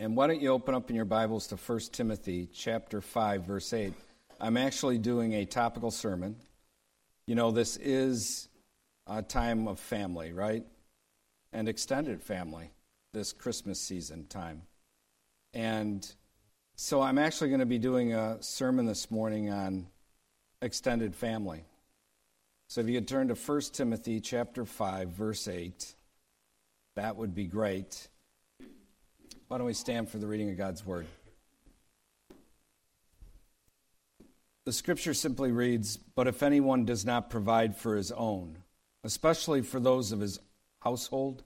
And why don't you open up in your Bibles to 1 Timothy chapter 5 verse 8. I'm actually doing a topical sermon. You know, this is a time of family, right? And extended family this Christmas season time. And so I'm actually going to be doing a sermon this morning on extended family. So if you could turn to 1 Timothy chapter 5 verse 8, that would be great. Why don't we stand for the reading of God's word? The scripture simply reads But if anyone does not provide for his own, especially for those of his household,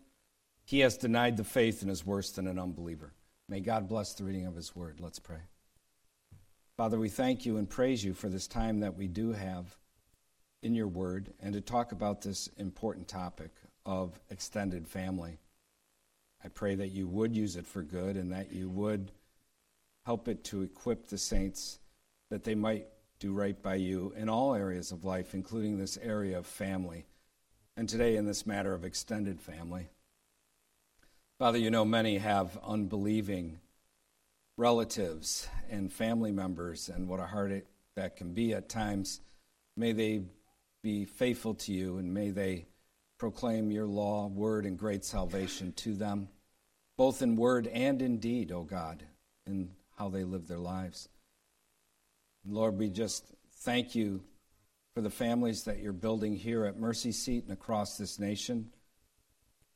he has denied the faith and is worse than an unbeliever. May God bless the reading of his word. Let's pray. Father, we thank you and praise you for this time that we do have in your word and to talk about this important topic of extended family. I pray that you would use it for good and that you would help it to equip the saints that they might do right by you in all areas of life, including this area of family, and today in this matter of extended family. Father, you know many have unbelieving relatives and family members, and what a heartache that can be at times. May they be faithful to you, and may they proclaim your law, word, and great salvation to them both in word and in deed, O oh God, in how they live their lives. Lord, we just thank you for the families that you're building here at Mercy Seat and across this nation.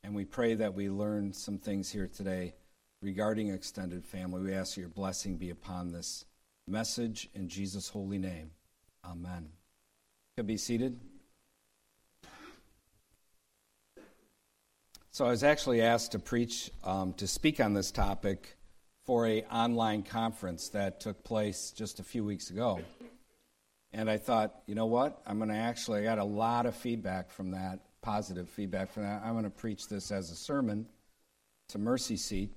And we pray that we learn some things here today regarding extended family. We ask your blessing be upon this message in Jesus' holy name. Amen. Can be seated. So I was actually asked to preach, um, to speak on this topic for a online conference that took place just a few weeks ago. And I thought, you know what? I'm going to actually, I got a lot of feedback from that, positive feedback from that. I'm going to preach this as a sermon to Mercy Seat,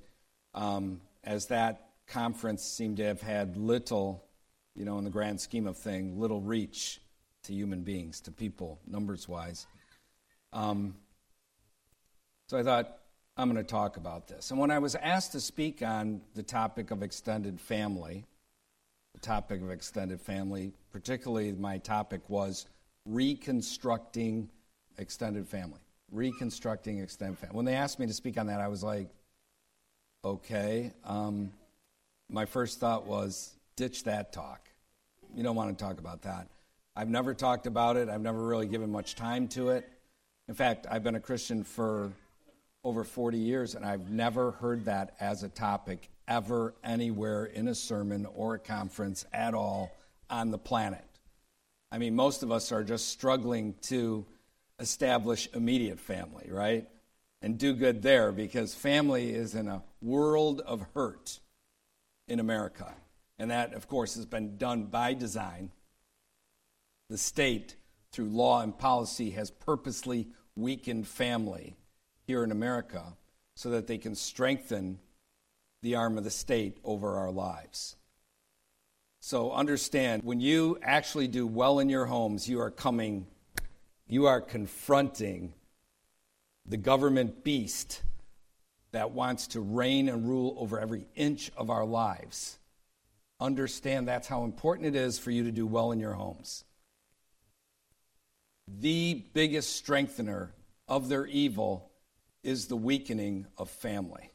um, as that conference seemed to have had little, you know, in the grand scheme of things, little reach to human beings, to people, numbers wise. Um, so I thought, I'm going to talk about this. And when I was asked to speak on the topic of extended family, the topic of extended family, particularly my topic was reconstructing extended family. Reconstructing extended family. When they asked me to speak on that, I was like, okay. Um, my first thought was, ditch that talk. You don't want to talk about that. I've never talked about it, I've never really given much time to it. In fact, I've been a Christian for over 40 years, and I've never heard that as a topic ever anywhere in a sermon or a conference at all on the planet. I mean, most of us are just struggling to establish immediate family, right? And do good there because family is in a world of hurt in America. And that, of course, has been done by design. The state, through law and policy, has purposely weakened family here in America so that they can strengthen the arm of the state over our lives. So understand when you actually do well in your homes, you are coming, you are confronting the government beast that wants to reign and rule over every inch of our lives. Understand that's how important it is for you to do well in your homes. The biggest strengthener of their evil is the weakening of family.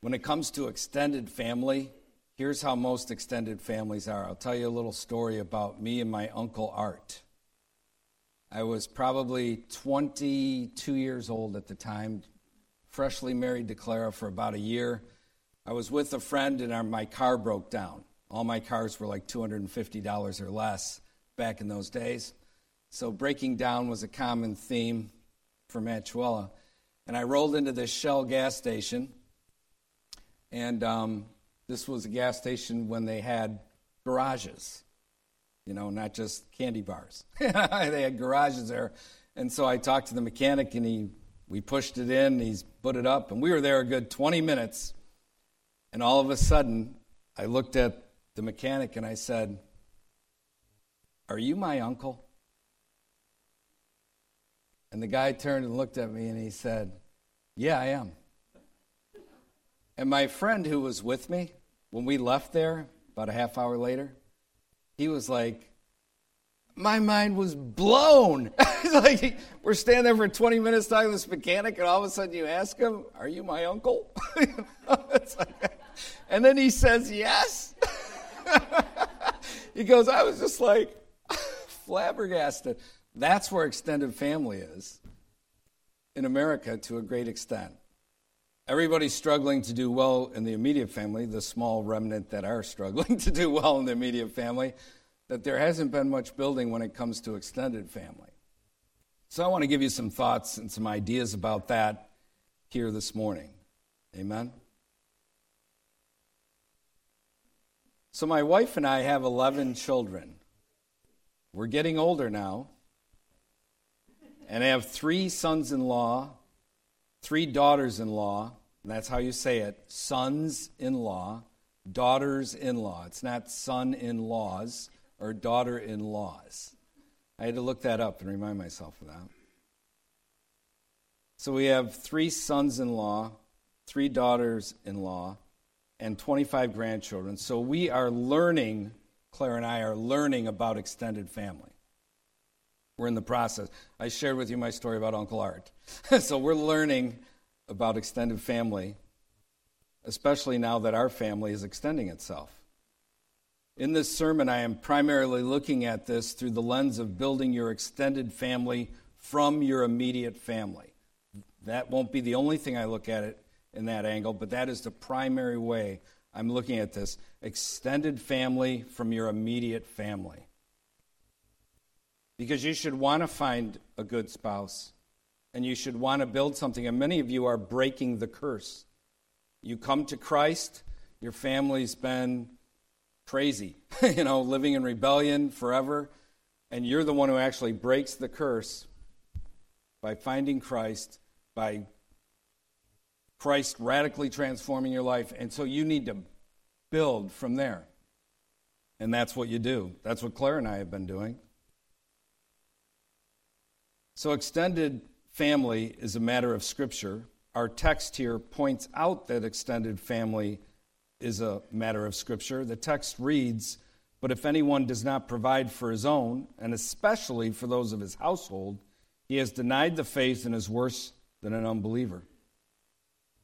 When it comes to extended family, here's how most extended families are. I'll tell you a little story about me and my uncle Art. I was probably 22 years old at the time, freshly married to Clara for about a year. I was with a friend and our, my car broke down. All my cars were like $250 or less back in those days. So breaking down was a common theme for Matt Trewhella. And I rolled into this Shell gas station, and um, this was a gas station when they had garages, you know, not just candy bars. they had garages there. And so I talked to the mechanic, and he, we pushed it in, he's put it up, and we were there a good 20 minutes. And all of a sudden, I looked at the mechanic and I said, Are you my uncle? And the guy turned and looked at me and he said, Yeah, I am. And my friend who was with me, when we left there about a half hour later, he was like, my mind was blown. like we're standing there for 20 minutes talking to this mechanic, and all of a sudden you ask him, "Are you my uncle?" like, and then he says, "Yes." he goes, "I was just like flabbergasted." That's where extended family is in America to a great extent. Everybody's struggling to do well in the immediate family, the small remnant that are struggling to do well in the immediate family that there hasn't been much building when it comes to extended family. So I want to give you some thoughts and some ideas about that here this morning. Amen? So, my wife and I have 11 children. We're getting older now. And I have three sons in law, three daughters in law. That's how you say it sons in law, daughters in law. It's not son in laws or daughter in laws. I had to look that up and remind myself of that. So we have three sons in law, three daughters in law, and 25 grandchildren. So we are learning, Claire and I are learning about extended family. We're in the process. I shared with you my story about Uncle Art. so we're learning about extended family, especially now that our family is extending itself. In this sermon, I am primarily looking at this through the lens of building your extended family from your immediate family. That won't be the only thing I look at it in that angle, but that is the primary way I'm looking at this. Extended family from your immediate family. Because you should want to find a good spouse and you should want to build something, and many of you are breaking the curse. You come to Christ, your family's been crazy, you know, living in rebellion forever. And you're the one who actually breaks the curse by finding Christ, by Christ radically transforming your life. And so you need to build from there. And that's what you do. That's what Claire and I have been doing. So, extended family is a matter of Scripture. Our text here points out that extended family is a matter of Scripture. The text reads, But if anyone does not provide for his own, and especially for those of his household, he has denied the faith and is worse than an unbeliever.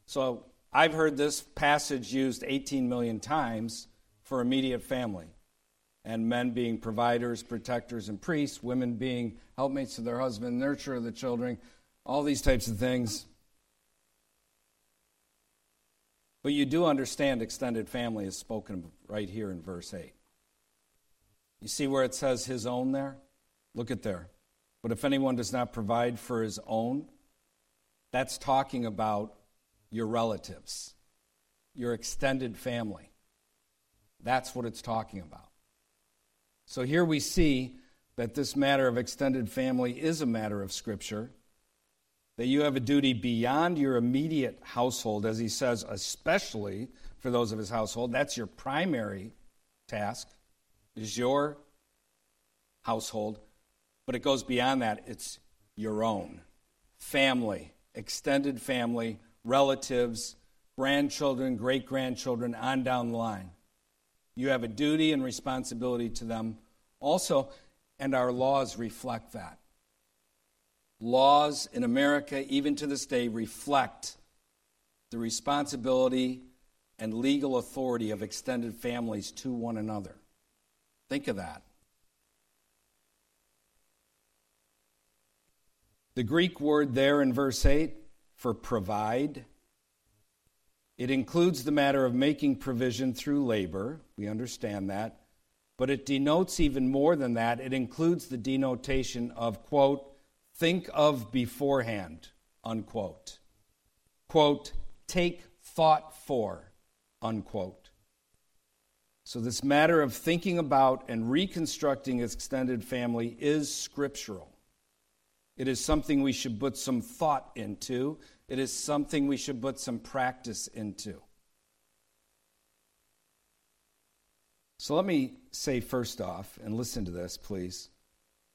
So I've heard this passage used 18 million times for immediate family, and men being providers, protectors, and priests, women being helpmates to their husband, nurture of the children, all these types of things. But you do understand extended family is spoken right here in verse 8. You see where it says his own there? Look at there. But if anyone does not provide for his own, that's talking about your relatives, your extended family. That's what it's talking about. So here we see that this matter of extended family is a matter of Scripture that you have a duty beyond your immediate household, as he says, especially for those of his household. That's your primary task, is your household. But it goes beyond that. It's your own family, extended family, relatives, grandchildren, great grandchildren, on down the line. You have a duty and responsibility to them also, and our laws reflect that laws in America, even to this day, reflect the responsibility and legal authority of extended families to one another. Think of that. The Greek word there in verse 8 for provide, it includes the matter of making provision through labor. We understand that. But it denotes even more than that. It includes the denotation of, quote, think of beforehand, unquote. Quote, take thought for, unquote. So, this matter of thinking about and reconstructing extended family is scriptural. It is something we should put some thought into, it is something we should put some practice into. So, let me say first off, and listen to this, please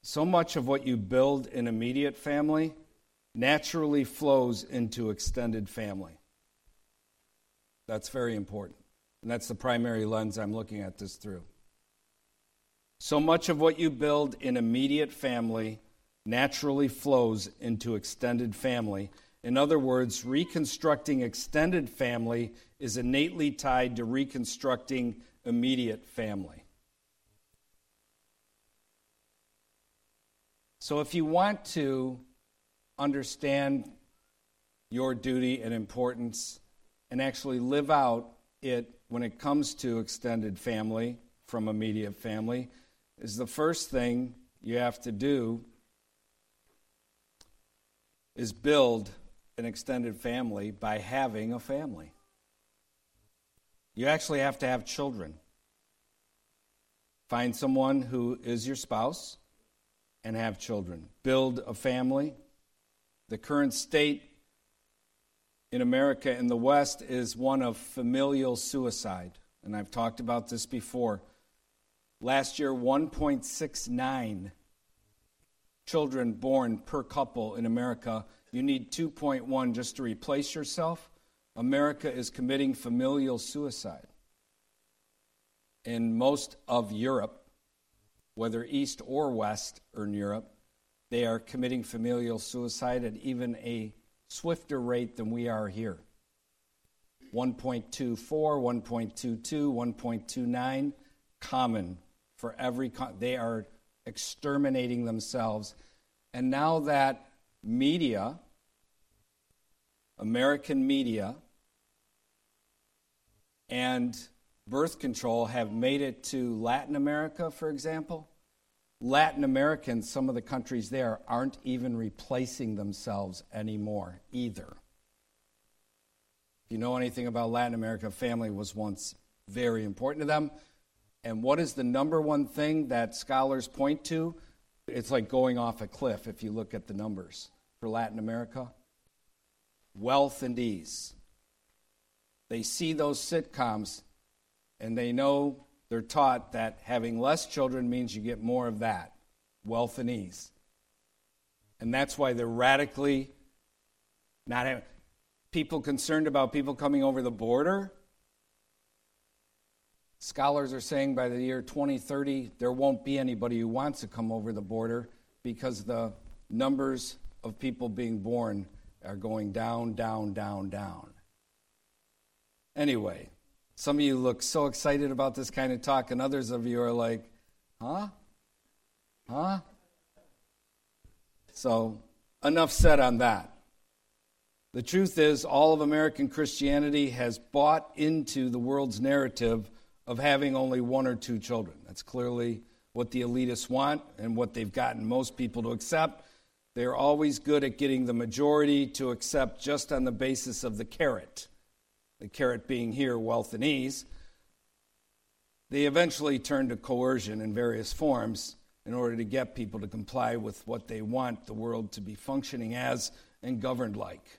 so much of what you build in immediate family naturally flows into extended family. That's very important. And that's the primary lens I'm looking at this through. So much of what you build in immediate family naturally flows into extended family. In other words, reconstructing extended family is innately tied to reconstructing immediate family. So, if you want to understand your duty and importance and actually live out it when it comes to extended family from immediate family, is the first thing you have to do is build an extended family by having a family. You actually have to have children. Find someone who is your spouse and have children. Build a family. The current state in America in the West is one of familial suicide. And I've talked about this before. Last year, 1.69 children born per couple in America. You need 2.1 just to replace yourself. America is committing familial suicide. In most of Europe, whether east or west or in Europe, they are committing familial suicide at even a swifter rate than we are here. 1.24, 1.22, 1.29, common for every. Con- they are exterminating themselves. And now that media, American media, and birth control have made it to Latin America, for example, Latin Americans, some of the countries there, aren't even replacing themselves anymore either. If you know anything about Latin America, family was once very important to them. And what is the number one thing that scholars point to? It's like going off a cliff if you look at the numbers for Latin America. Wealth and ease. They see those sitcoms and they know they're taught that having less children means you get more of that wealth and ease. And that's why they're radically not having people concerned about people coming over the border Scholars are saying by the year 2030, there won't be anybody who wants to come over the border because the numbers of people being born are going down, down, down, down. Anyway, some of you look so excited about this kind of talk, and others of you are like, huh? Huh? So, enough said on that. The truth is, all of American Christianity has bought into the world's narrative of having only one or two children. That's clearly what the elitists want and what they've gotten most people to accept. They're always good at getting the majority to accept just on the basis of the carrot, the carrot being here, wealth and ease. They eventually turn to coercion in various forms in order to get people to comply with what they want the world to be functioning as and governed like.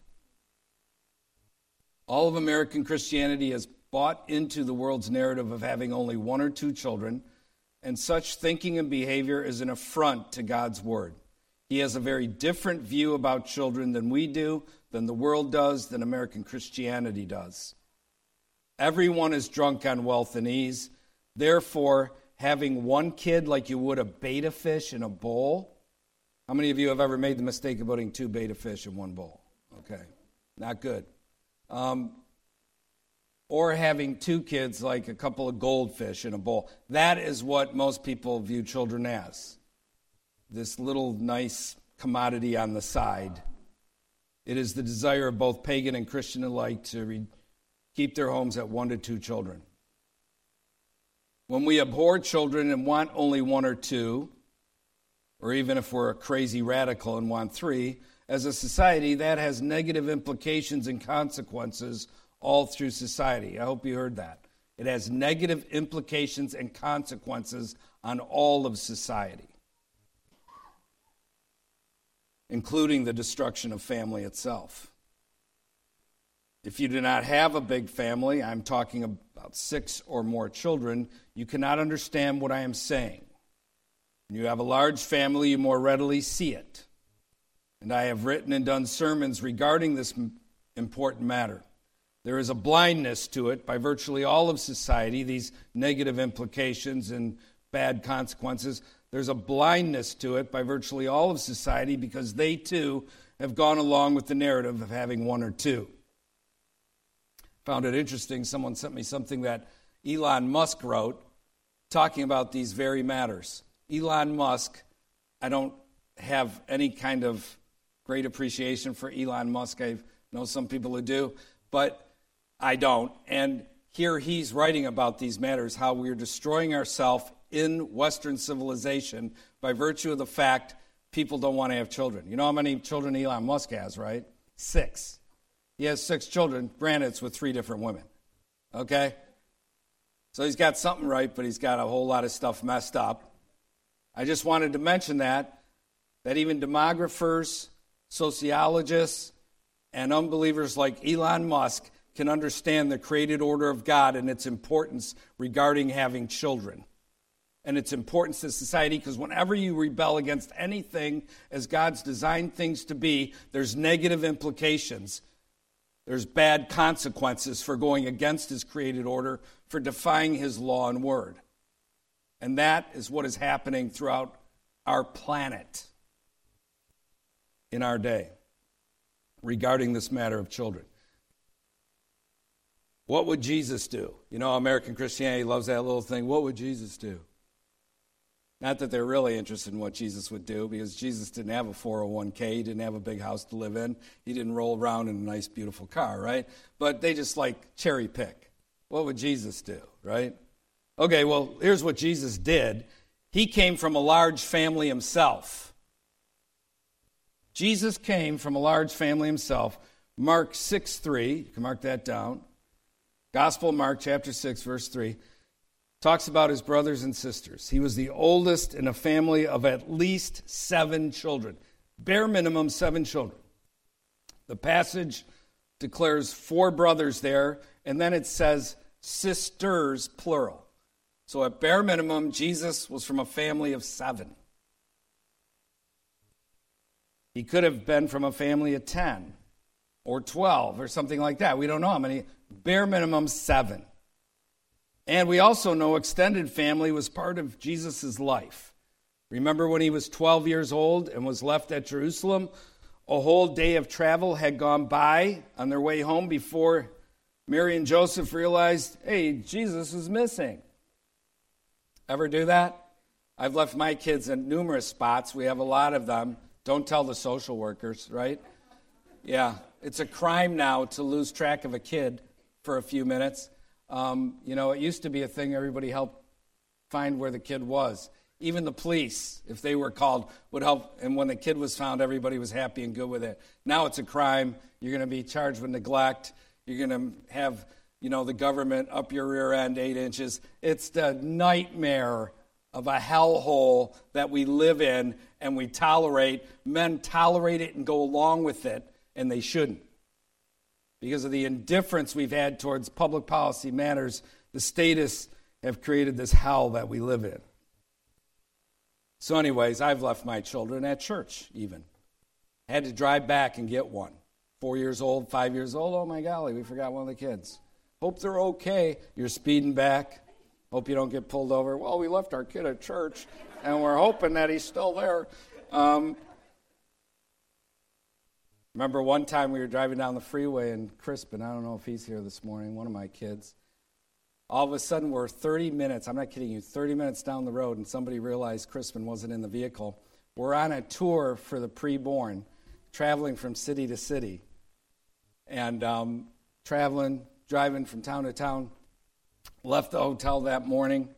All of American Christianity has bought into the world's narrative of having only one or two children, and such thinking and behavior is an affront to God's word. He has a very different view about children than we do, than the world does, than American Christianity does. Everyone is drunk on wealth and ease. Therefore, having one kid like you would a betta fish in a bowl. How many of you have ever made the mistake of putting two betta fish in one bowl? Okay, not good. Um, or having two kids like a couple of goldfish in a bowl. That is what most people view children as this little nice commodity on the side. It is the desire of both pagan and Christian alike to re- keep their homes at one to two children. When we abhor children and want only one or two, or even if we're a crazy radical and want three, as a society, that has negative implications and consequences all through society. I hope you heard that. It has negative implications and consequences on all of society, including the destruction of family itself. If you do not have a big family, I'm talking about six or more children, you cannot understand what I am saying. When you have a large family, you more readily see it. And I have written and done sermons regarding this important matter. There is a blindness to it by virtually all of society, these negative implications and bad consequences. There's a blindness to it by virtually all of society because they too have gone along with the narrative of having one or two. Found it interesting. Someone sent me something that Elon Musk wrote talking about these very matters. Elon Musk, I don't have any kind of great appreciation for Elon Musk. I know some people who do, but I don't. And here he's writing about these matters how we're destroying ourselves in Western civilization by virtue of the fact people don't want to have children. You know how many children Elon Musk has, right? Six. He has six children. Granted, it's with three different women. Okay? So he's got something right, but he's got a whole lot of stuff messed up. I just wanted to mention that, that even demographers, sociologists, and unbelievers like Elon Musk can understand the created order of God and its importance regarding having children and its importance to society because whenever you rebel against anything as God's designed things to be, there's negative implications. There's bad consequences for going against his created order, for defying his law and word. And that is what is happening throughout our planet in our day regarding this matter of children. What would Jesus do? You know, American Christianity loves that little thing. What would Jesus do? Not that they're really interested in what Jesus would do, because Jesus didn't have a 401k, he didn't have a big house to live in, he didn't roll around in a nice, beautiful car, right? But they just like cherry pick. What would Jesus do, right? Okay, well, here's what Jesus did. He came from a large family himself. Jesus came from a large family himself. Mark 6 3, you can mark that down. Gospel Mark, chapter 6, verse 3 talks about his brothers and sisters. He was the oldest in a family of at least seven children, bare minimum, seven children. The passage declares four brothers there, and then it says sisters, plural. So at bare minimum, Jesus was from a family of seven. He could have been from a family of 10 or 12 or something like that. We don't know how many. Bare minimum, seven. And we also know extended family was part of Jesus' life. Remember when he was 12 years old and was left at Jerusalem? A whole day of travel had gone by on their way home before Mary and Joseph realized, hey, Jesus is missing. Ever do that? I've left my kids in numerous spots. We have a lot of them. Don't tell the social workers, right? Yeah, it's a crime now to lose track of a kid for a few minutes. Um, you know, it used to be a thing everybody helped find where the kid was. Even the police, if they were called, would help. And when the kid was found, everybody was happy and good with it. Now it's a crime. You're going to be charged with neglect. You're going to have, you know, the government up your rear end eight inches. It's the nightmare of a hellhole that we live in and we tolerate. Men tolerate it and go along with it, and they shouldn't. Because of the indifference we've had towards public policy matters, the statists have created this hell that we live in. So, anyways, I've left my children at church, even. Had to drive back and get one. Four years old, five years old. Oh my golly, we forgot one of the kids. Hope they're okay. You're speeding back. Hope you don't get pulled over. Well, we left our kid at church, and we're hoping that he's still there. Um, Remember one time we were driving down the freeway in Crispin. I don't know if he's here this morning, one of my kids. All of a sudden, we're 30 minutes, I'm not kidding you, 30 minutes down the road, and somebody realized Crispin wasn't in the vehicle. We're on a tour for the preborn, traveling from city to city. And um, traveling, driving from town to town. Left the hotel that morning,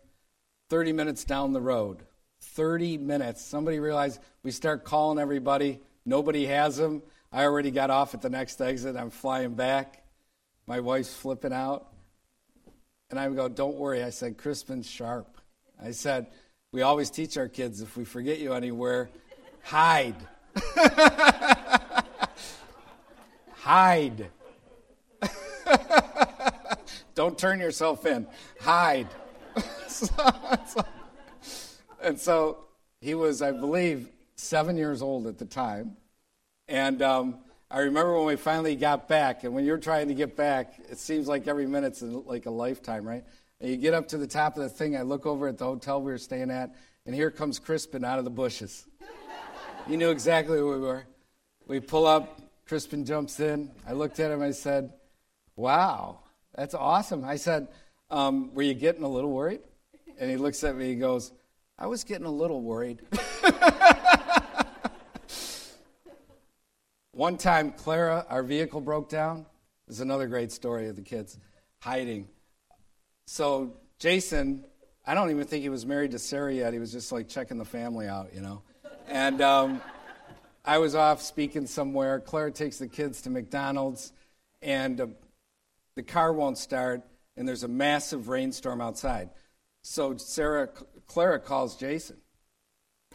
30 minutes down the road. 30 minutes. Somebody realized we start calling everybody, nobody has them. I already got off at the next exit. I'm flying back. My wife's flipping out. And I go, Don't worry. I said, Crispin's sharp. I said, We always teach our kids if we forget you anywhere, hide. hide. Don't turn yourself in. Hide. and so he was, I believe, seven years old at the time. And um, I remember when we finally got back, and when you're trying to get back, it seems like every minute's like a lifetime, right? And you get up to the top of the thing. I look over at the hotel we were staying at, and here comes Crispin out of the bushes. he knew exactly where we were. We pull up, Crispin jumps in. I looked at him, I said, Wow, that's awesome. I said, um, Were you getting a little worried? And he looks at me, he goes, I was getting a little worried. One time, Clara, our vehicle broke down. This is another great story of the kids hiding. So, Jason, I don't even think he was married to Sarah yet. He was just like checking the family out, you know. And um, I was off speaking somewhere. Clara takes the kids to McDonald's, and uh, the car won't start, and there's a massive rainstorm outside. So Sarah, Clara calls Jason.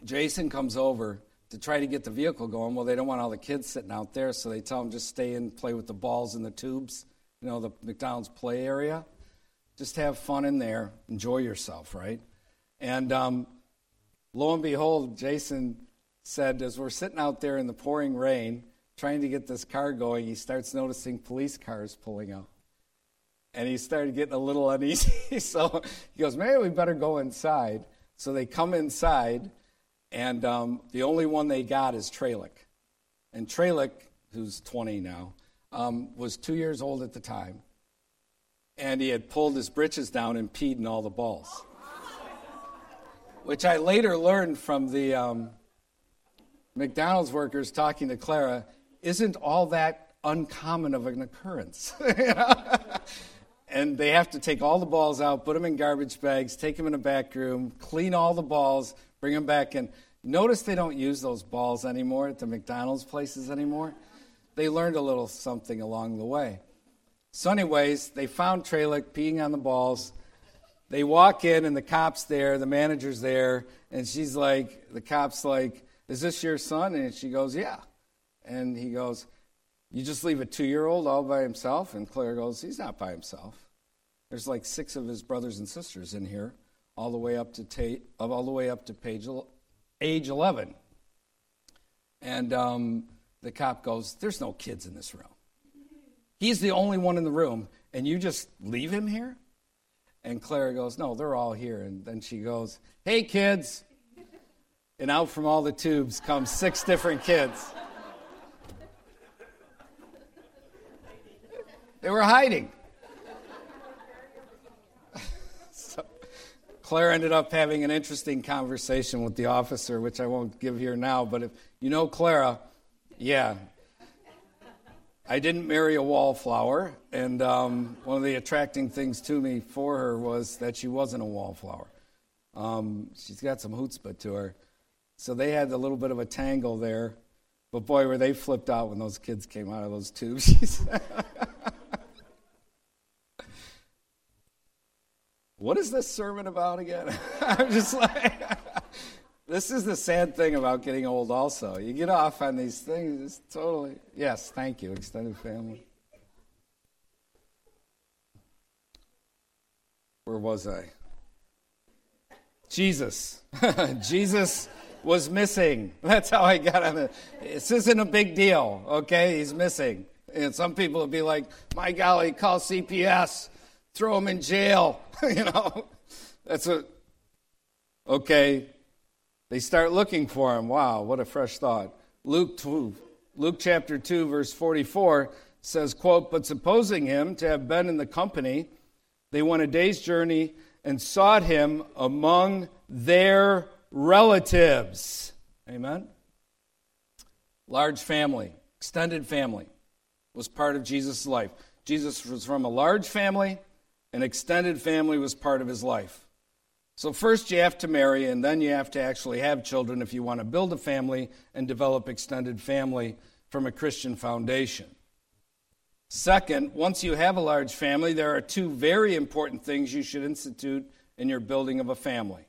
Jason comes over to try to get the vehicle going. Well, they don't want all the kids sitting out there, so they tell them just stay and play with the balls and the tubes, you know, the McDonald's play area. Just have fun in there, enjoy yourself, right? And um, lo and behold, Jason said, as we're sitting out there in the pouring rain, trying to get this car going, he starts noticing police cars pulling up. And he started getting a little uneasy. so he goes, maybe we better go inside. So they come inside and um, the only one they got is Trelick. And Trelick, who's 20 now, um, was two years old at the time. And he had pulled his britches down and peed in all the balls. Which I later learned from the um, McDonald's workers talking to Clara isn't all that uncommon of an occurrence. and they have to take all the balls out, put them in garbage bags, take them in a back room, clean all the balls, bring them back in. Notice they don't use those balls anymore at the McDonald's places anymore. They learned a little something along the way. So, anyways, they found Trelick peeing on the balls. They walk in, and the cop's there, the manager's there, and she's like, the cop's like, Is this your son? And she goes, Yeah. And he goes, You just leave a two year old all by himself? And Claire goes, He's not by himself. There's like six of his brothers and sisters in here, all the way up to, ta- all the way up to page age 11. And um, the cop goes, There's no kids in this room. He's the only one in the room, and you just leave him here? And Clara goes, No, they're all here. And then she goes, Hey, kids. And out from all the tubes come six different kids. They were hiding. Claire ended up having an interesting conversation with the officer, which I won't give here now. But if you know Clara, yeah, I didn't marry a wallflower, and um, one of the attracting things to me for her was that she wasn't a wallflower. Um, she's got some chutzpah to her, so they had a little bit of a tangle there. But boy, were they flipped out when those kids came out of those tubes. what is this sermon about again? I'm just like, this is the sad thing about getting old, also. You get off on these things, it's totally, yes, thank you, extended family. Where was I? Jesus. Jesus was missing. That's how I got on it. This isn't a big deal, okay? He's missing. And some people would be like, my golly, call CPS throw him in jail. you know, that's a, okay. They start looking for him. Wow, what a fresh thought. Luke 2, Luke chapter 2, verse 44 says, quote, But supposing him to have been in the company, they went a day's journey and sought him among their relatives. Amen? Large family, extended family was part of Jesus' life. Jesus was from a large family an extended family was part of his life. So, first you have to marry, and then you have to actually have children if you want to build a family and develop extended family from a Christian foundation. Second, once you have a large family, there are two very important things you should institute in your building of a family.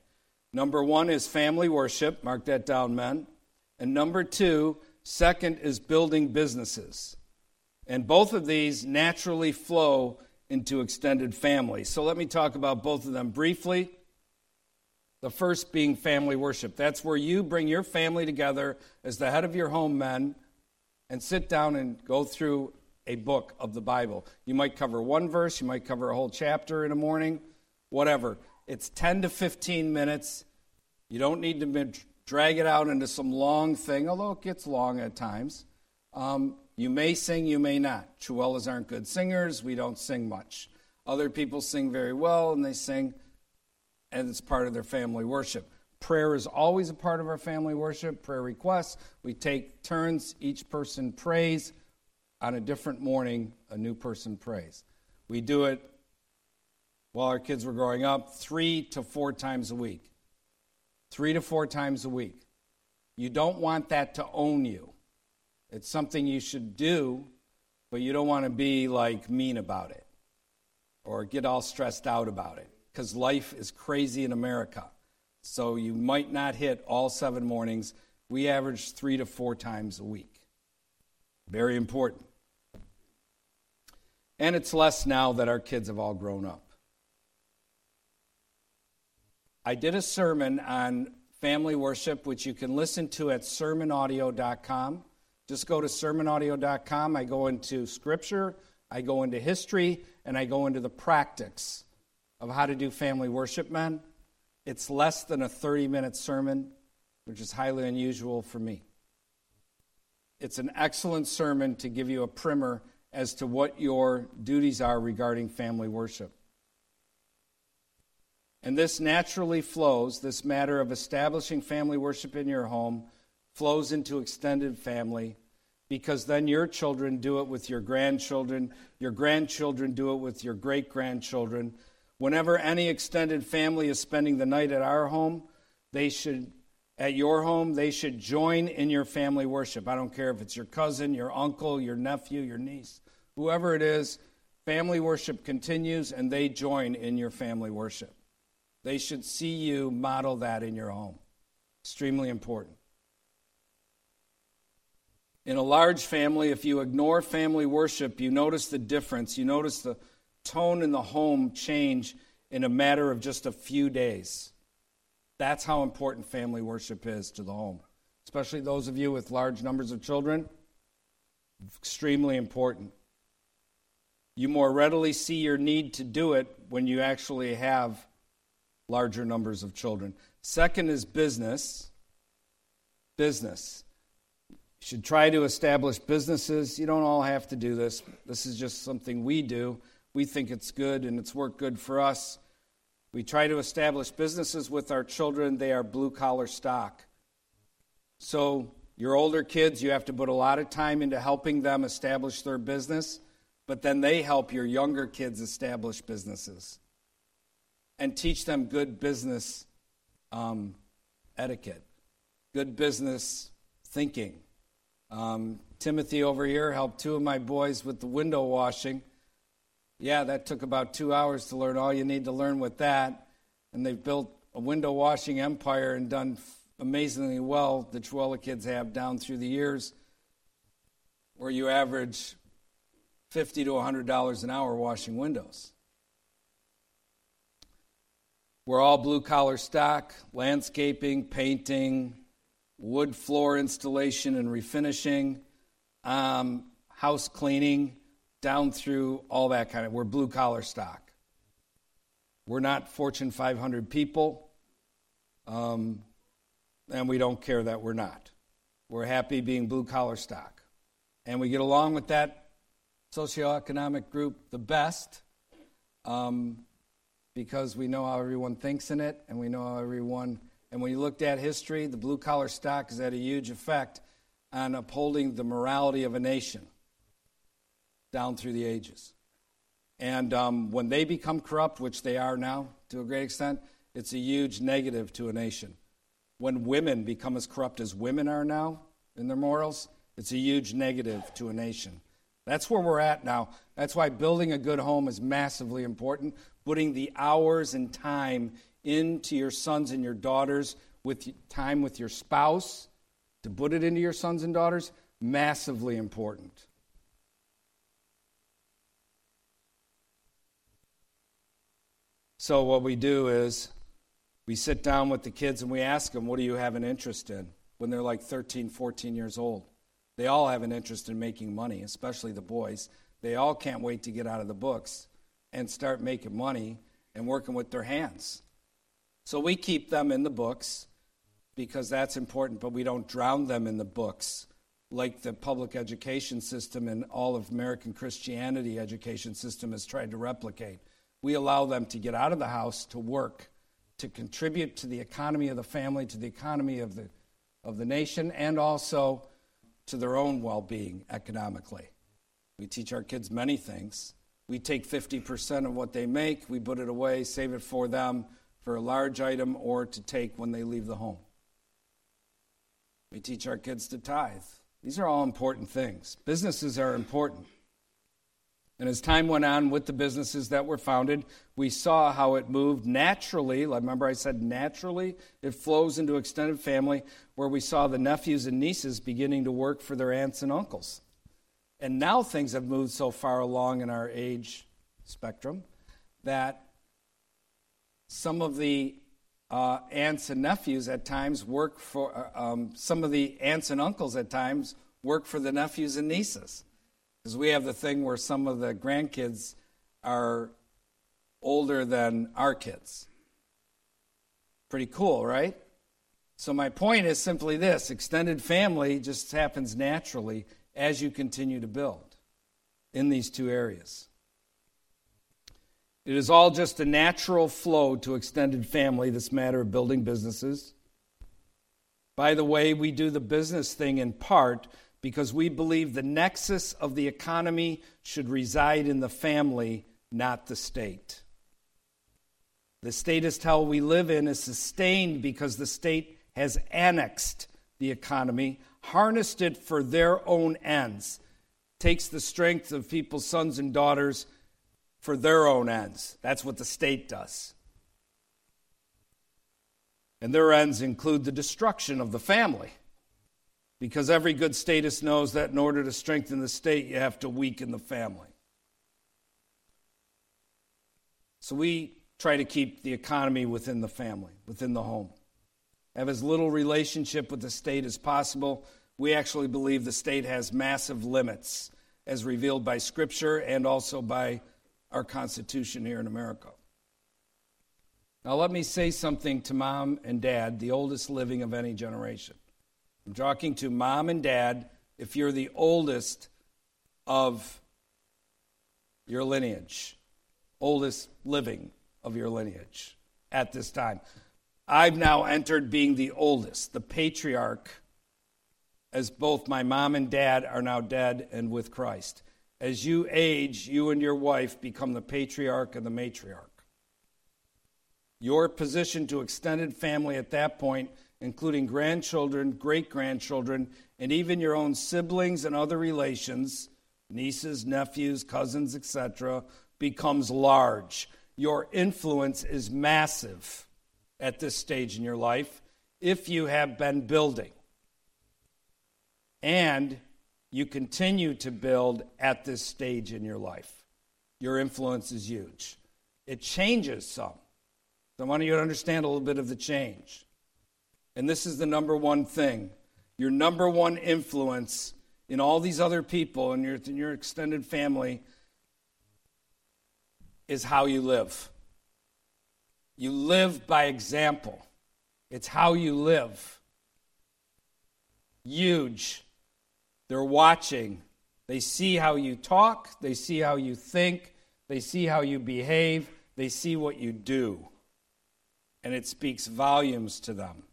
Number one is family worship, mark that down, men. And number two, second is building businesses. And both of these naturally flow into extended family. So let me talk about both of them briefly. The first being family worship. That's where you bring your family together as the head of your home men and sit down and go through a book of the Bible. You might cover one verse, you might cover a whole chapter in a morning, whatever. It's 10 to 15 minutes. You don't need to drag it out into some long thing, although it gets long at times. Um, you may sing, you may not. Trewhellas aren't good singers. We don't sing much. Other people sing very well, and they sing, and it's part of their family worship. Prayer is always a part of our family worship, prayer requests. We take turns, each person prays. On a different morning, a new person prays. We do it while our kids were growing up three to four times a week. Three to four times a week. You don't want that to own you. It's something you should do, but you don't want to be like mean about it or get all stressed out about it because life is crazy in America. So you might not hit all seven mornings. We average three to four times a week. Very important. And it's less now that our kids have all grown up. I did a sermon on family worship, which you can listen to at sermonaudio.com. Just go to sermonaudio.com. I go into scripture, I go into history, and I go into the practice of how to do family worship, men. It's less than a 30 minute sermon, which is highly unusual for me. It's an excellent sermon to give you a primer as to what your duties are regarding family worship. And this naturally flows, this matter of establishing family worship in your home flows into extended family because then your children do it with your grandchildren, your grandchildren do it with your great grandchildren, Whenever any extended family is spending the night at our home, they should, at your home, they should join in your family worship. I don't care if it's your cousin, your uncle, your nephew, your niece, whoever it is, family worship continues and they join in your family worship. They should see you model that in your home. Extremely important. In a large family, if you ignore family worship, you notice the difference. You notice the tone in the home change in a matter of just a few days. That's how important family worship is to the home, especially those of you with large numbers of children. Extremely important. You more readily see your need to do it when you actually have larger numbers of children. Second is business. Business. Should try to establish businesses. You don't all have to do this. This is just something we do we think it's good and it's worked good for us. We try to establish businesses with our children, they are blue collar stock. So, your older kids, you have to put a lot of time into helping them establish their business, but then they help your younger kids establish businesses and teach them good business um, etiquette, good business thinking. Um, Timothy over here helped two of my boys with the window washing yeah, that took about two hours to learn all you need to learn with that. And they've built a window washing empire and done amazingly well, the Trewhella kids have down through the years, where you average 50 to $100 an hour washing windows. We're all blue collar stock, landscaping, painting, wood floor installation and refinishing, um, house cleaning down through all that kind of. We're blue collar stock. We're not Fortune 500 people, um, and we don't care that we're not. We're happy being blue collar stock. And we get along with that socioeconomic group the best um, because we know how everyone thinks in it, and we know how everyone. And when you looked at history, the blue collar stock has had a huge effect on upholding the morality of a nation down through the ages. And um, when they become corrupt, which they are now to a great extent, it's a huge negative to a nation. When women become as corrupt as women are now in their morals, it's a huge negative to a nation. That's where we're at now. That's why building a good home is massively important. Putting the hours and time into your sons and your daughters with time with your spouse to put it into your sons and daughters, massively important. So, what we do is we sit down with the kids and we ask them, What do you have an interest in? when they're like 13, 14 years old. They all have an interest in making money, especially the boys. They all can't wait to get out of the books and start making money and working with their hands. So we keep them in the books because that's important, but we don't drown them in the books like the public education system and all of American Christianity education system has tried to replicate. We allow them to get out of the house to work, to contribute to the economy of the family, to the economy of the, of the nation, and also to their own well being economically. We teach our kids many things. We take 50% of what they make, we put it away, save it for them for a large item or to take when they leave the home. We teach our kids to tithe. These are all important things. Businesses are important. And as time went on with the businesses that were founded, we saw how it moved naturally. Remember, I said naturally, it flows into extended family, where we saw the nephews and nieces beginning to work for their aunts and uncles. And now things have moved so far along in our age spectrum that some of the uh, aunts and nephews at times work for, uh, um, some of the aunts and uncles at times work for the nephews and nieces. Because we have the thing where some of the grandkids are older than our kids. Pretty cool, right? So, my point is simply this extended family just happens naturally as you continue to build in these two areas. It is all just a natural flow to extended family, this matter of building businesses. By the way, we do the business thing in part because we believe the nexus of the economy should reside in the family, not the state. The statist hell we live in is sustained because the state has annexed the economy, harnessed it for their own ends, takes the strength of people's sons and daughters for their own ends. That's what the state does. And their ends include the destruction of the family. Because every good statist knows that in order to strengthen the state, you have to weaken the family. So we try to keep the economy within the family, within the home. Have as little relationship with the state as possible. We actually believe the state has massive limits, as revealed by Scripture and also by our Constitution here in America. Now, let me say something to mom and dad, the oldest living of any generation. I'm talking to mom and dad if you're the oldest of your lineage, oldest living of your lineage at this time. I've now entered being the oldest, the patriarch, as both my mom and dad are now dead and with Christ. As you age, you and your wife become the patriarch and the matriarch. Your position to extended family at that point including grandchildren, great grandchildren, and even your own siblings and other relations, nieces, nephews, cousins, etc., becomes large. Your influence is massive at this stage in your life if you have been building. And you continue to build at this stage in your life. Your influence is huge. It changes some. So I want you to understand a little bit of the change. And this is the number one thing your number one influence in all these other people and your, in your extended family is how you live. You live by example, it's how you live. Huge. They're watching. They see how you talk, they see how you think, they see how you behave, they see what you do. And it speaks volumes to them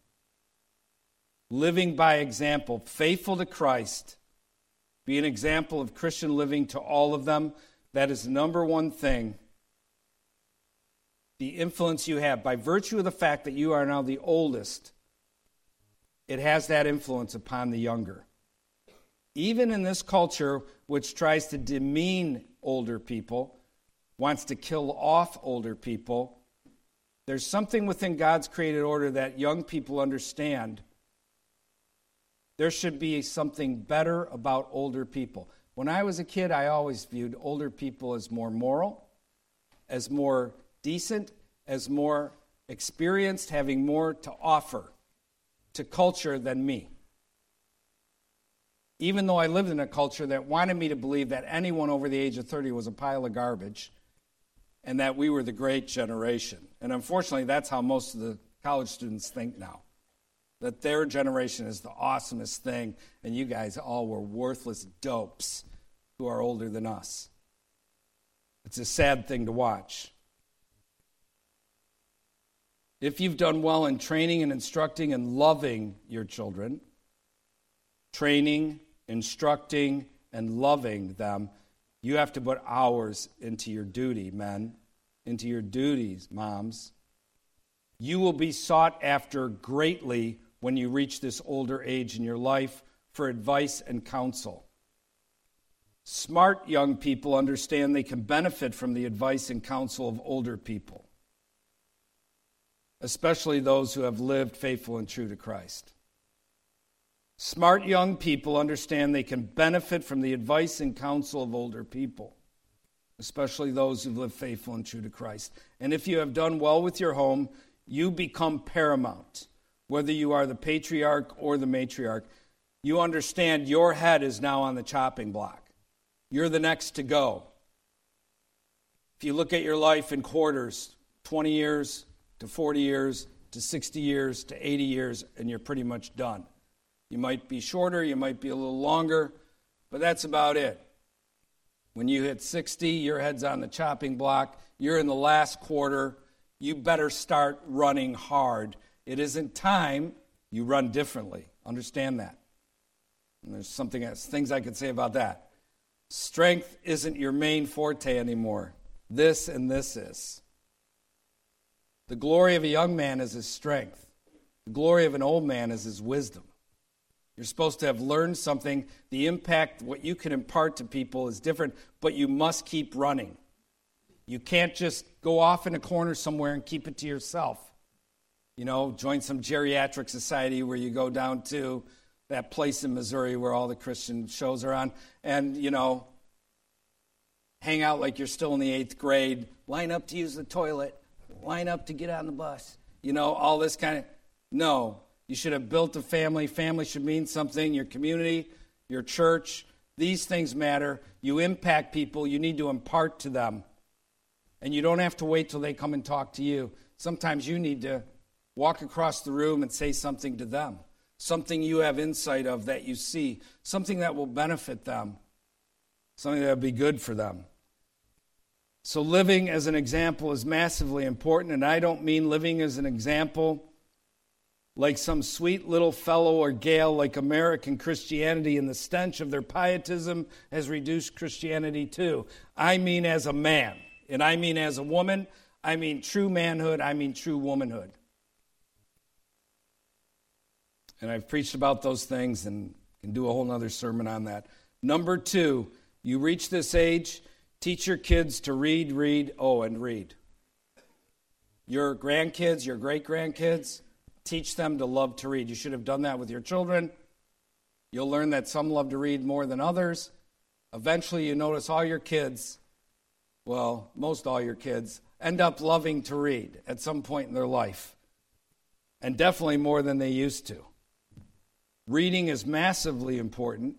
living by example, faithful to Christ, be an example of Christian living to all of them. That is number one thing. The influence you have, by virtue of the fact that you are now the oldest, it has that influence upon the younger. Even in this culture, which tries to demean older people, wants to kill off older people, there's something within God's created order that young people understand there should be something better about older people. When I was a kid, I always viewed older people as more moral, as more decent, as more experienced, having more to offer to culture than me. Even though I lived in a culture that wanted me to believe that anyone over the age of 30 was a pile of garbage and that we were the great generation. And unfortunately, that's how most of the college students think now. That their generation is the awesomest thing, and you guys all were worthless dopes who are older than us. It's a sad thing to watch. If you've done well in training and instructing and loving your children, training, instructing, and loving them, you have to put hours into your duty, men, into your duties, moms. You will be sought after greatly when you reach this older age in your life for advice and counsel. Smart young people understand they can benefit from the advice and counsel of older people, especially those who have lived faithful and true to Christ. Smart young people understand they can benefit from the advice and counsel of older people, especially those who've lived faithful and true to Christ. And if you have done well with your home, you become paramount. Whether you are the patriarch or the matriarch, you understand your head is now on the chopping block. You're the next to go. If you look at your life in quarters 20 years to 40 years to 60 years to 80 years, and you're pretty much done. You might be shorter, you might be a little longer, but that's about it. When you hit 60, your head's on the chopping block, you're in the last quarter, you better start running hard. It isn't time, you run differently. Understand that. And there's something else, things I could say about that. Strength isn't your main forte anymore. This and this is. The glory of a young man is his strength. The glory of an old man is his wisdom. You're supposed to have learned something. The impact, what you can impart to people is different, but you must keep running. You can't just go off in a corner somewhere and keep it to yourself. You know, join some geriatric society where you go down to that place in Missouri where all the Christian shows are on and, you know, hang out like you're still in the eighth grade, line up to use the toilet, line up to get on the bus, you know, all this kind of. No, you should have built a family. Family should mean something. Your community, your church, these things matter. You impact people, you need to impart to them. And you don't have to wait till they come and talk to you. Sometimes you need to walk across the room and say something to them, something you have insight of that you see, something that will benefit them, something that will be good for them. So, living as an example is massively important, and I don't mean living as an example like some sweet little fellow or gal like American Christianity, and the stench of their pietism has reduced Christianity too. I mean, as a man, and I mean, as a woman, I mean, true manhood, I mean, true womanhood. And I've preached about those things and can do a whole other sermon on that. Number two, you reach this age, teach your kids to read, read, oh, and read. Your grandkids, your great grandkids, Teach them to love to read. You should have done that with your children. You'll learn that some love to read more than others. Eventually, you notice all your kids, well, most all your kids, end up loving to read at some point in their life, and definitely more than they used to. Reading is massively important,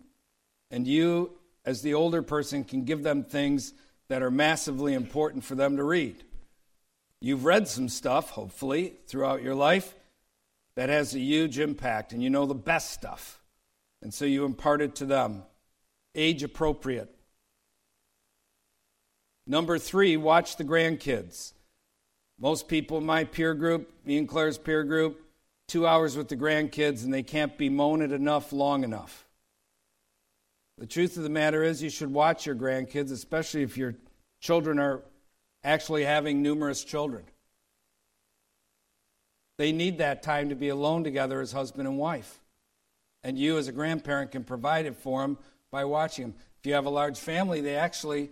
and you, as the older person, can give them things that are massively important for them to read. You've read some stuff, hopefully, throughout your life that has a huge impact, and you know the best stuff. And so you impart it to them. Age appropriate. Number three, watch the grandkids. Most people in my peer group, me and Claire's peer group, two hours with the grandkids, and they can't bemoan it enough long enough. The truth of the matter is, you should watch your grandkids, especially if your children are actually having numerous children. They need that time to be alone together as husband and wife. And you, as a grandparent, can provide it for them by watching them. If you have a large family, they actually,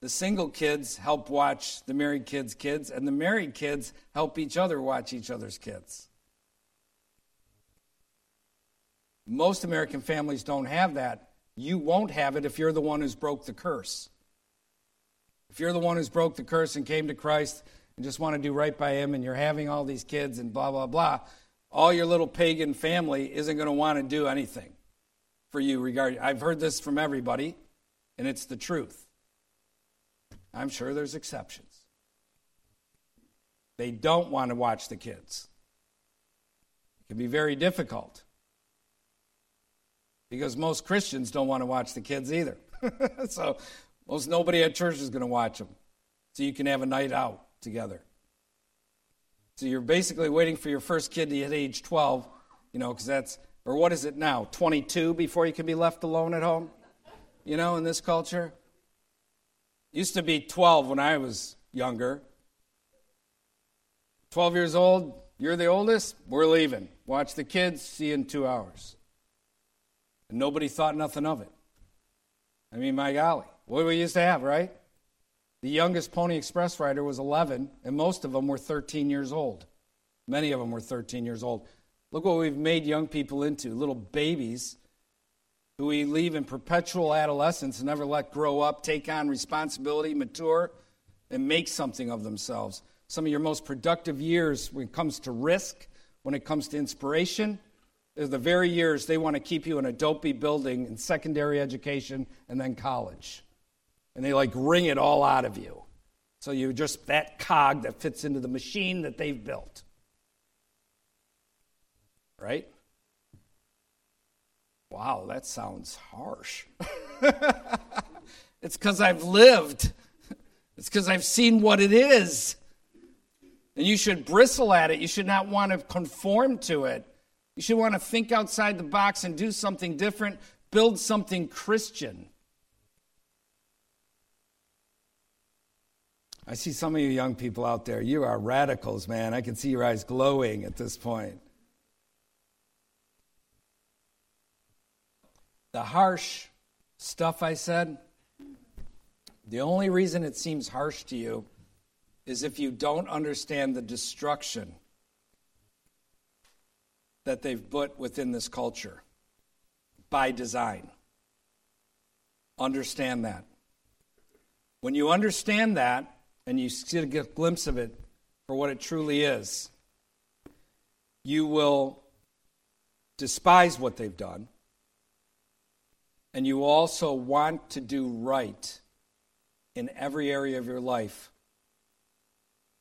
the single kids help watch the married kids' kids, and the married kids help each other watch each other's kids. Most American families don't have that. You won't have it if you're the one who's broke the curse. If you're the one who's broke the curse and came to Christ and just want to do right by him and you're having all these kids and blah, blah, blah, all your little pagan family isn't going to want to do anything. for you regarding. I've heard this from everybody, and it's the truth. I'm sure there's exceptions. They don't want to watch the kids. It can be very difficult because most Christians don't want to watch the kids either. so most nobody at church is going to watch them. So you can have a night out together. So you're basically waiting for your first kid to hit age 12, you know, because that's, or what is it now, 22 before you can be left alone at home? You know, in this culture? Used to be 12 when I was younger. 12 years old, you're the oldest, we're leaving. Watch the kids, see you in two hours. And nobody thought nothing of it. I mean, my golly, what we used to have, right? The youngest Pony Express rider was 11, and most of them were 13 years old. Many of them were 13 years old. Look what we've made young people into little babies who we leave in perpetual adolescence and never let grow up, take on responsibility, mature, and make something of themselves. Some of your most productive years when it comes to risk, when it comes to inspiration, is the very years they want to keep you in a dopey building in secondary education and then college. And they like wring it all out of you. So you're just that cog that fits into the machine that they've built. Right? Wow, that sounds harsh. it's because I've lived, it's because I've seen what it is. And you should bristle at it. You should not want to conform to it. You should want to think outside the box and do something different, build something Christian. I see some of you young people out there. You are radicals, man. I can see your eyes glowing at this point. The harsh stuff I said, the only reason it seems harsh to you is if you don't understand the destruction that they've put within this culture by design. Understand that. When you understand that and you get a glimpse of it for what it truly is, you will despise what they've done and you also want to do right in every area of your life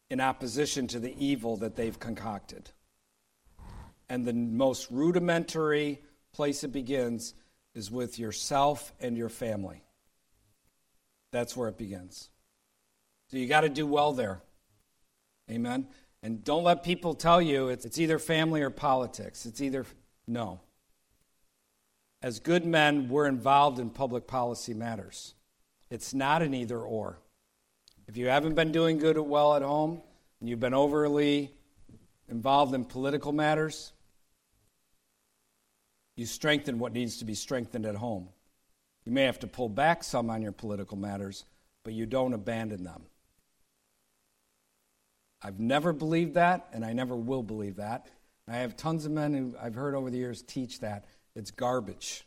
in opposition to the evil that they've concocted. And the most rudimentary place it begins is with yourself and your family. That's where it begins. So you got to do well there. Amen. And don't let people tell you it's, it's either family or politics. It's either, no as good men, we're involved in public policy matters. It's not an either or. If you haven't been doing good well at home and you've been overly involved in political matters, you strengthen what needs to be strengthened at home. You may have to pull back some on your political matters, but you don't abandon them. I've never believed that, and I never will believe that. I have tons of men who I've heard over the years teach that. It's garbage.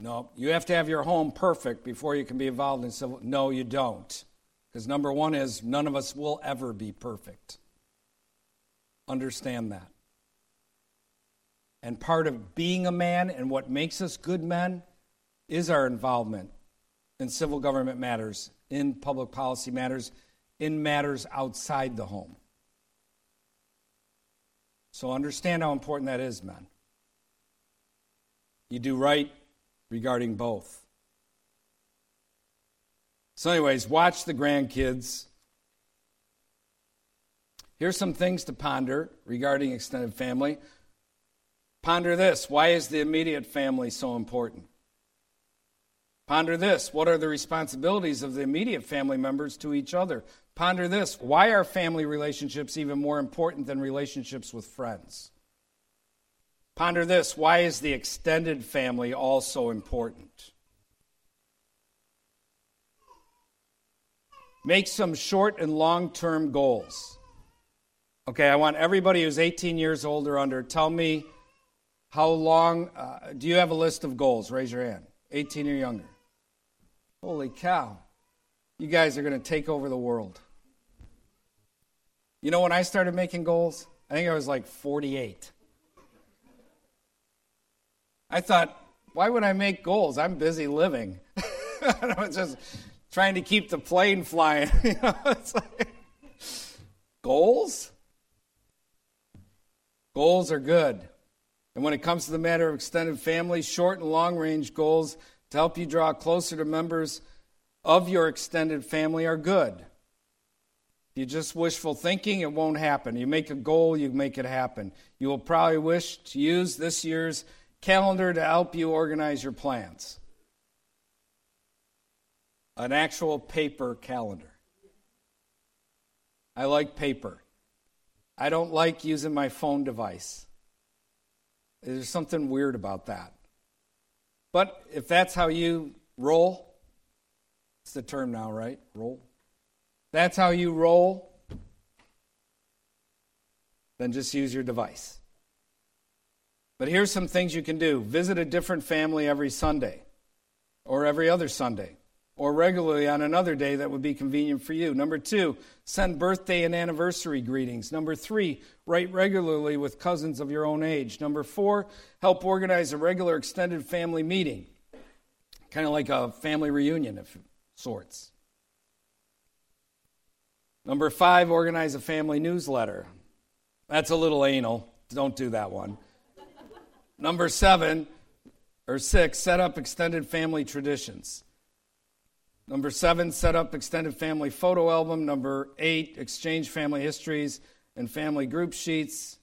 No, you have to have your home perfect before you can be involved in civil. No, you don't. Because number one is none of us will ever be perfect. Understand that. And part of being a man and what makes us good men is our involvement in civil government matters, in public policy matters, in matters outside the home. So understand how important that is, men. You do right regarding both. So, anyways, watch the grandkids. Here's some things to ponder regarding extended family. Ponder this why is the immediate family so important? Ponder this what are the responsibilities of the immediate family members to each other? Ponder this why are family relationships even more important than relationships with friends? Ponder this why is the extended family also important? Make some short and long term goals. Okay, I want everybody who's 18 years old or under, tell me how long. Uh, do you have a list of goals? Raise your hand. 18 or younger. Holy cow. You guys are going to take over the world. You know, when I started making goals, I think I was like 48. I thought why would I make goals? I'm busy living. I'm just trying to keep the plane flying. you know, it's like, goals? Goals are good. And when it comes to the matter of extended family, short and long range goals to help you draw closer to members of your extended family are good. You just wishful thinking, it won't happen. You make a goal, you make it happen. You will probably wish to use this year's calendar to help you organize your plans. An actual paper calendar. I like paper. I don't like using my phone device. There's something weird about that. But if that's how you roll, it's the term now, right? Roll. That's how you roll, then just use your device. But here's some things you can do visit a different family every Sunday, or every other Sunday, or regularly on another day that would be convenient for you. Number two, send birthday and anniversary greetings. Number three, write regularly with cousins of your own age. Number four, help organize a regular extended family meeting, kind of like a family reunion of sorts. Number five, organize a family newsletter. That's a little anal. Don't do that one. Number seven or six, set up extended family traditions. Number seven, set up extended family photo album. Number eight, exchange family histories and family group sheets.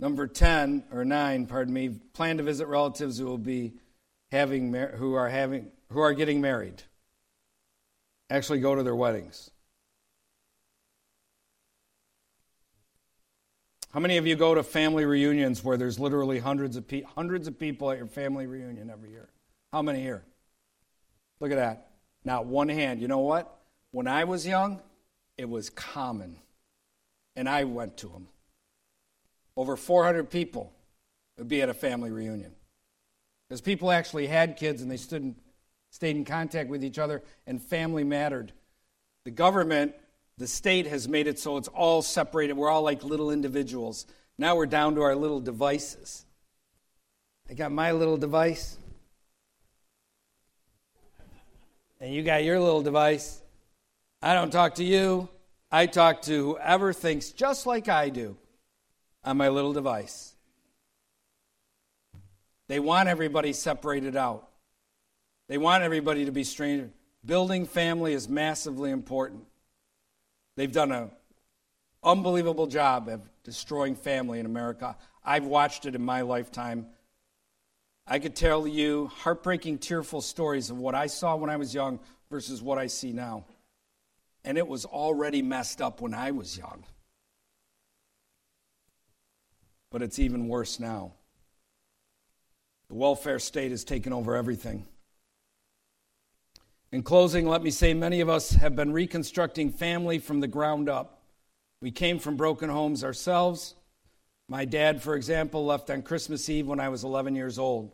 Number 10 or 9, pardon me, plan to visit relatives who will be having who are having who are getting married. Actually go to their weddings. How many of you go to family reunions where there's literally hundreds of, pe- hundreds of people at your family reunion every year? How many here? Look at that. Not one hand. You know what? When I was young, it was common. And I went to them. Over 400 people would be at a family reunion. Because people actually had kids and they stood stayed in contact with each other, and family mattered. The government the state has made it so it's all separated. We're all like little individuals. Now we're down to our little devices. I got my little device. And you got your little device. I don't talk to you. I talk to whoever thinks just like I do on my little device. They want everybody separated out. They want everybody to be strangers. Building family is massively important. They've done an unbelievable job of destroying family in America. I've watched it in my lifetime. I could tell you heartbreaking, tearful stories of what I saw when I was young versus what I see now. And it was already messed up when I was young. But it's even worse now. The welfare state has taken over everything. In closing, let me say many of us have been reconstructing family from the ground up. We came from broken homes ourselves. My dad, for example, left on Christmas Eve when I was 11 years old.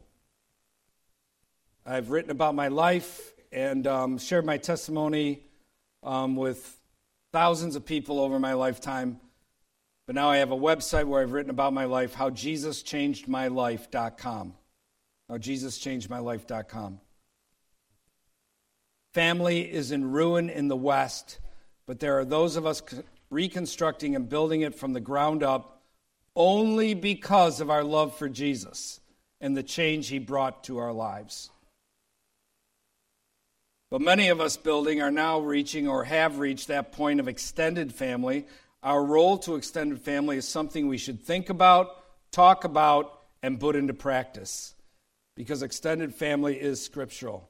I've written about my life and um, shared my testimony um, with thousands of people over my lifetime. But now I have a website where I've written about my life, howjesuschangedmylife.com. Howjesuschangedmylife.com. Family is in ruin in the West, but there are those of us reconstructing and building it from the ground up only because of our love for Jesus and the change he brought to our lives. But many of us building are now reaching or have reached that point of extended family. Our role to extended family is something we should think about, talk about, and put into practice because extended family is scriptural.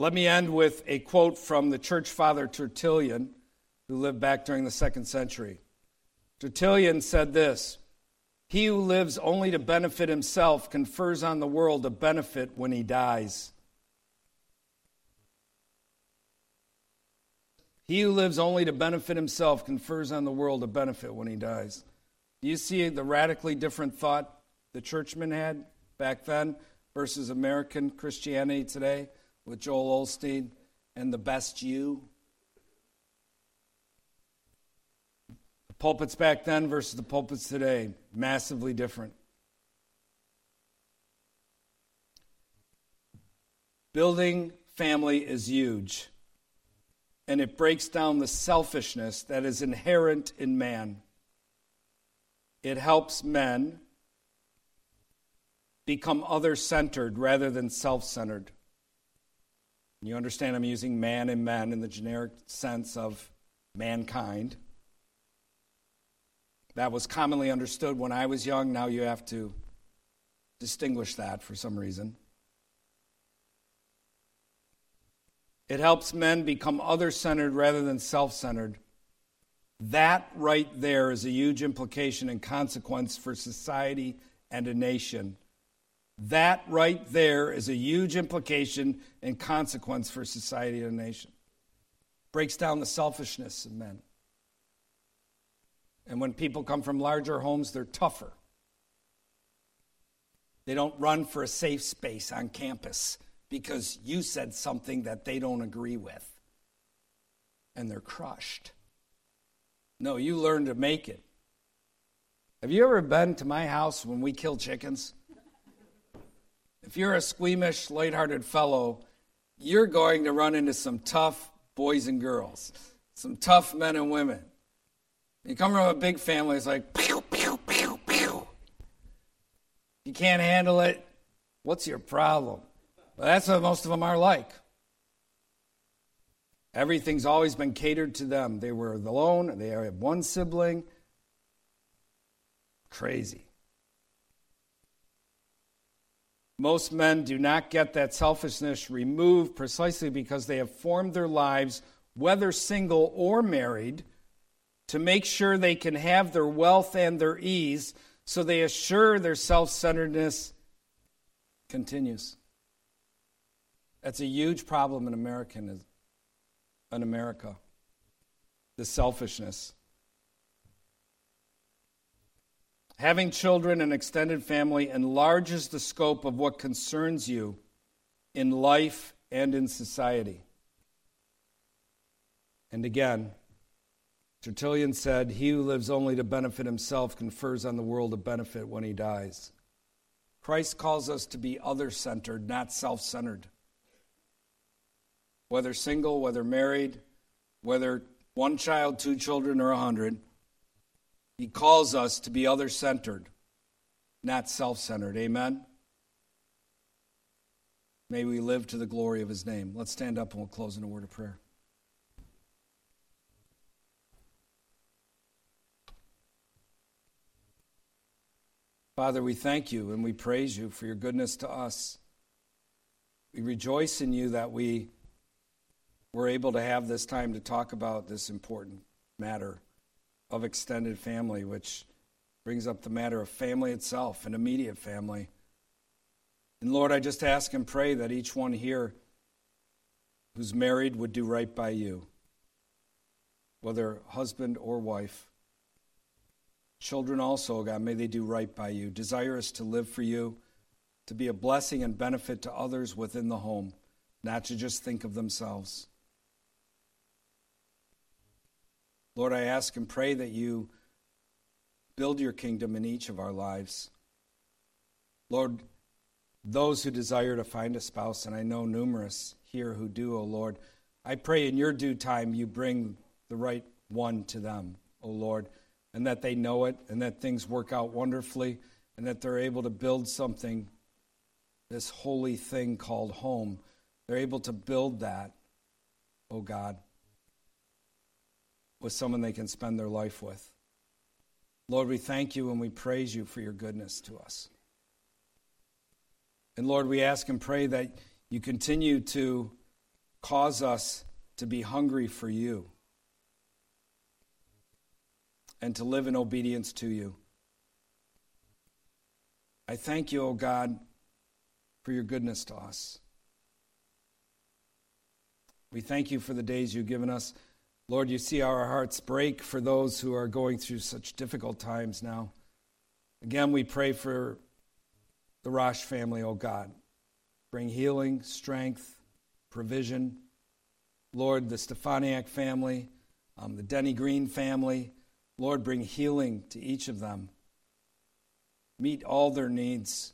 Let me end with a quote from the church father Tertullian, who lived back during the second century. Tertullian said this He who lives only to benefit himself confers on the world a benefit when he dies. He who lives only to benefit himself confers on the world a benefit when he dies. Do you see the radically different thought the churchmen had back then versus American Christianity today? With Joel Osteen and the best you. The pulpits back then versus the pulpits today, massively different. Building family is huge, and it breaks down the selfishness that is inherent in man. It helps men become other centered rather than self centered. You understand I'm using man and men in the generic sense of mankind. That was commonly understood when I was young. Now you have to distinguish that for some reason. It helps men become other centered rather than self centered. That right there is a huge implication and consequence for society and a nation. That right there is a huge implication and consequence for society and a nation. Breaks down the selfishness of men. And when people come from larger homes, they're tougher. They don't run for a safe space on campus because you said something that they don't agree with. And they're crushed. No, you learn to make it. Have you ever been to my house when we kill chickens? If you're a squeamish, light-hearted fellow, you're going to run into some tough boys and girls, some tough men and women. You come from a big family, it's like pew, pew, pew, pew. You can't handle it. What's your problem? Well, that's what most of them are like. Everything's always been catered to them. They were alone, they have one sibling. Crazy. Most men do not get that selfishness removed precisely because they have formed their lives, whether single or married, to make sure they can have their wealth and their ease, so they assure their self centeredness continues. That's a huge problem in American in America. The selfishness. Having children and extended family enlarges the scope of what concerns you in life and in society. And again, Tertullian said, He who lives only to benefit himself confers on the world a benefit when he dies. Christ calls us to be other centered, not self centered. Whether single, whether married, whether one child, two children, or a hundred, he calls us to be other centered, not self centered. Amen? May we live to the glory of his name. Let's stand up and we'll close in a word of prayer. Father, we thank you and we praise you for your goodness to us. We rejoice in you that we were able to have this time to talk about this important matter of extended family, which brings up the matter of family itself and immediate family. And Lord, I just ask and pray that each one here who's married would do right by you, whether husband or wife. Children also, God, may they do right by you, desirous to live for you, to be a blessing and benefit to others within the home, not to just think of themselves. Lord, I ask and pray that you build your kingdom in each of our lives. Lord, those who desire to find a spouse, and I know numerous here who do, O oh Lord, I pray in your due time you bring the right one to them, O oh Lord, and that they know it, and that things work out wonderfully, and that they're able to build something, this holy thing called home. They're able to build that, O oh God with someone they can spend their life with. Lord, we thank you and we praise you for your goodness to us. And Lord, we ask and pray that you continue to cause us to be hungry for you and to live in obedience to you. I thank you, O oh God, for your goodness to us. We thank you for the days you've given us. Lord, you see our hearts break for those who are going through such difficult times now. Again, we pray for the Rosh family, oh God. Bring healing, strength, provision. Lord, the Stefaniak family, um, the Denny Green family, Lord, bring healing to each of them. Meet all their needs.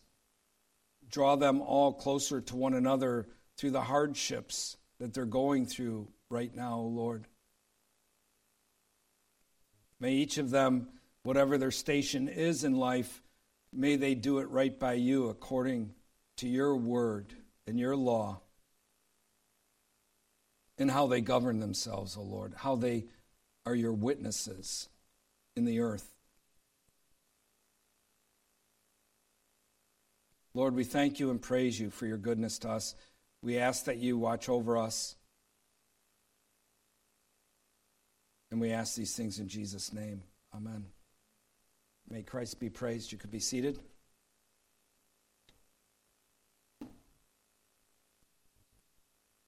Draw them all closer to one another through the hardships that they're going through right now, Lord. May each of them, whatever their station is in life, may they do it right by you according to your word and your law and how they govern themselves, O oh Lord, how they are your witnesses in the earth. Lord, we thank you and praise you for your goodness to us. We ask that you watch over us. And we ask these things in Jesus' name. Amen. May Christ be praised. You could be seated.